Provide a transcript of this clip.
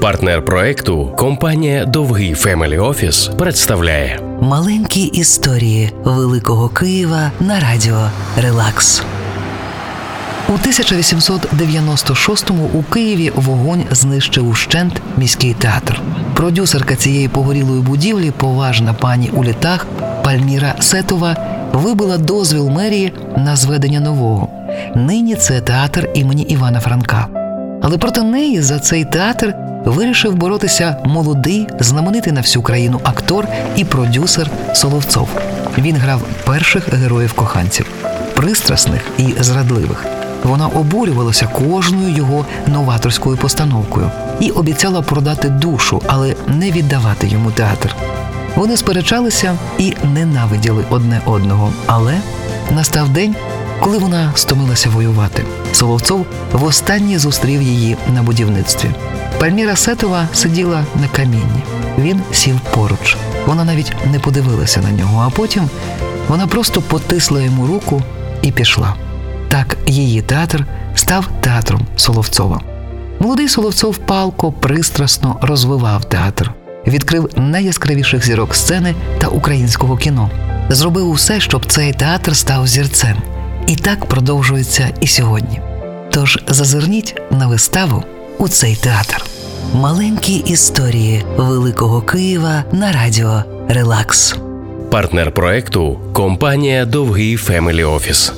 Партнер проекту компанія Довгий Family Office представляє Маленькі історії Великого Києва на радіо Релакс. У 1896-му у Києві вогонь знищив ущент міський театр. Продюсерка цієї погорілої будівлі, поважна пані у літах Пальміра Сетова, вибила дозвіл мерії на зведення нового. Нині це театр імені Івана Франка. Але проти неї за цей театр вирішив боротися молодий, знаменитий на всю країну актор і продюсер Соловцов. Він грав перших героїв коханців, пристрасних і зрадливих. Вона обурювалася кожною його новаторською постановкою і обіцяла продати душу, але не віддавати йому театр. Вони сперечалися і ненавиділи одне одного, але настав день, коли вона стомилася воювати. Соловцов востаннє зустрів її на будівництві. Пальміра Сетова сиділа на камінні. Він сів поруч. Вона навіть не подивилася на нього, а потім вона просто потисла йому руку і пішла. Так її театр став театром Соловцова. Молодий Соловцов палко, пристрасно розвивав театр, відкрив найяскравіших зірок сцени та українського кіно, зробив усе, щоб цей театр став зірцем. І так продовжується і сьогодні. Тож зазирніть на виставу у цей театр. Маленькі історії Великого Києва на радіо Релакс. партнер проекту компанія Довгий Family Office.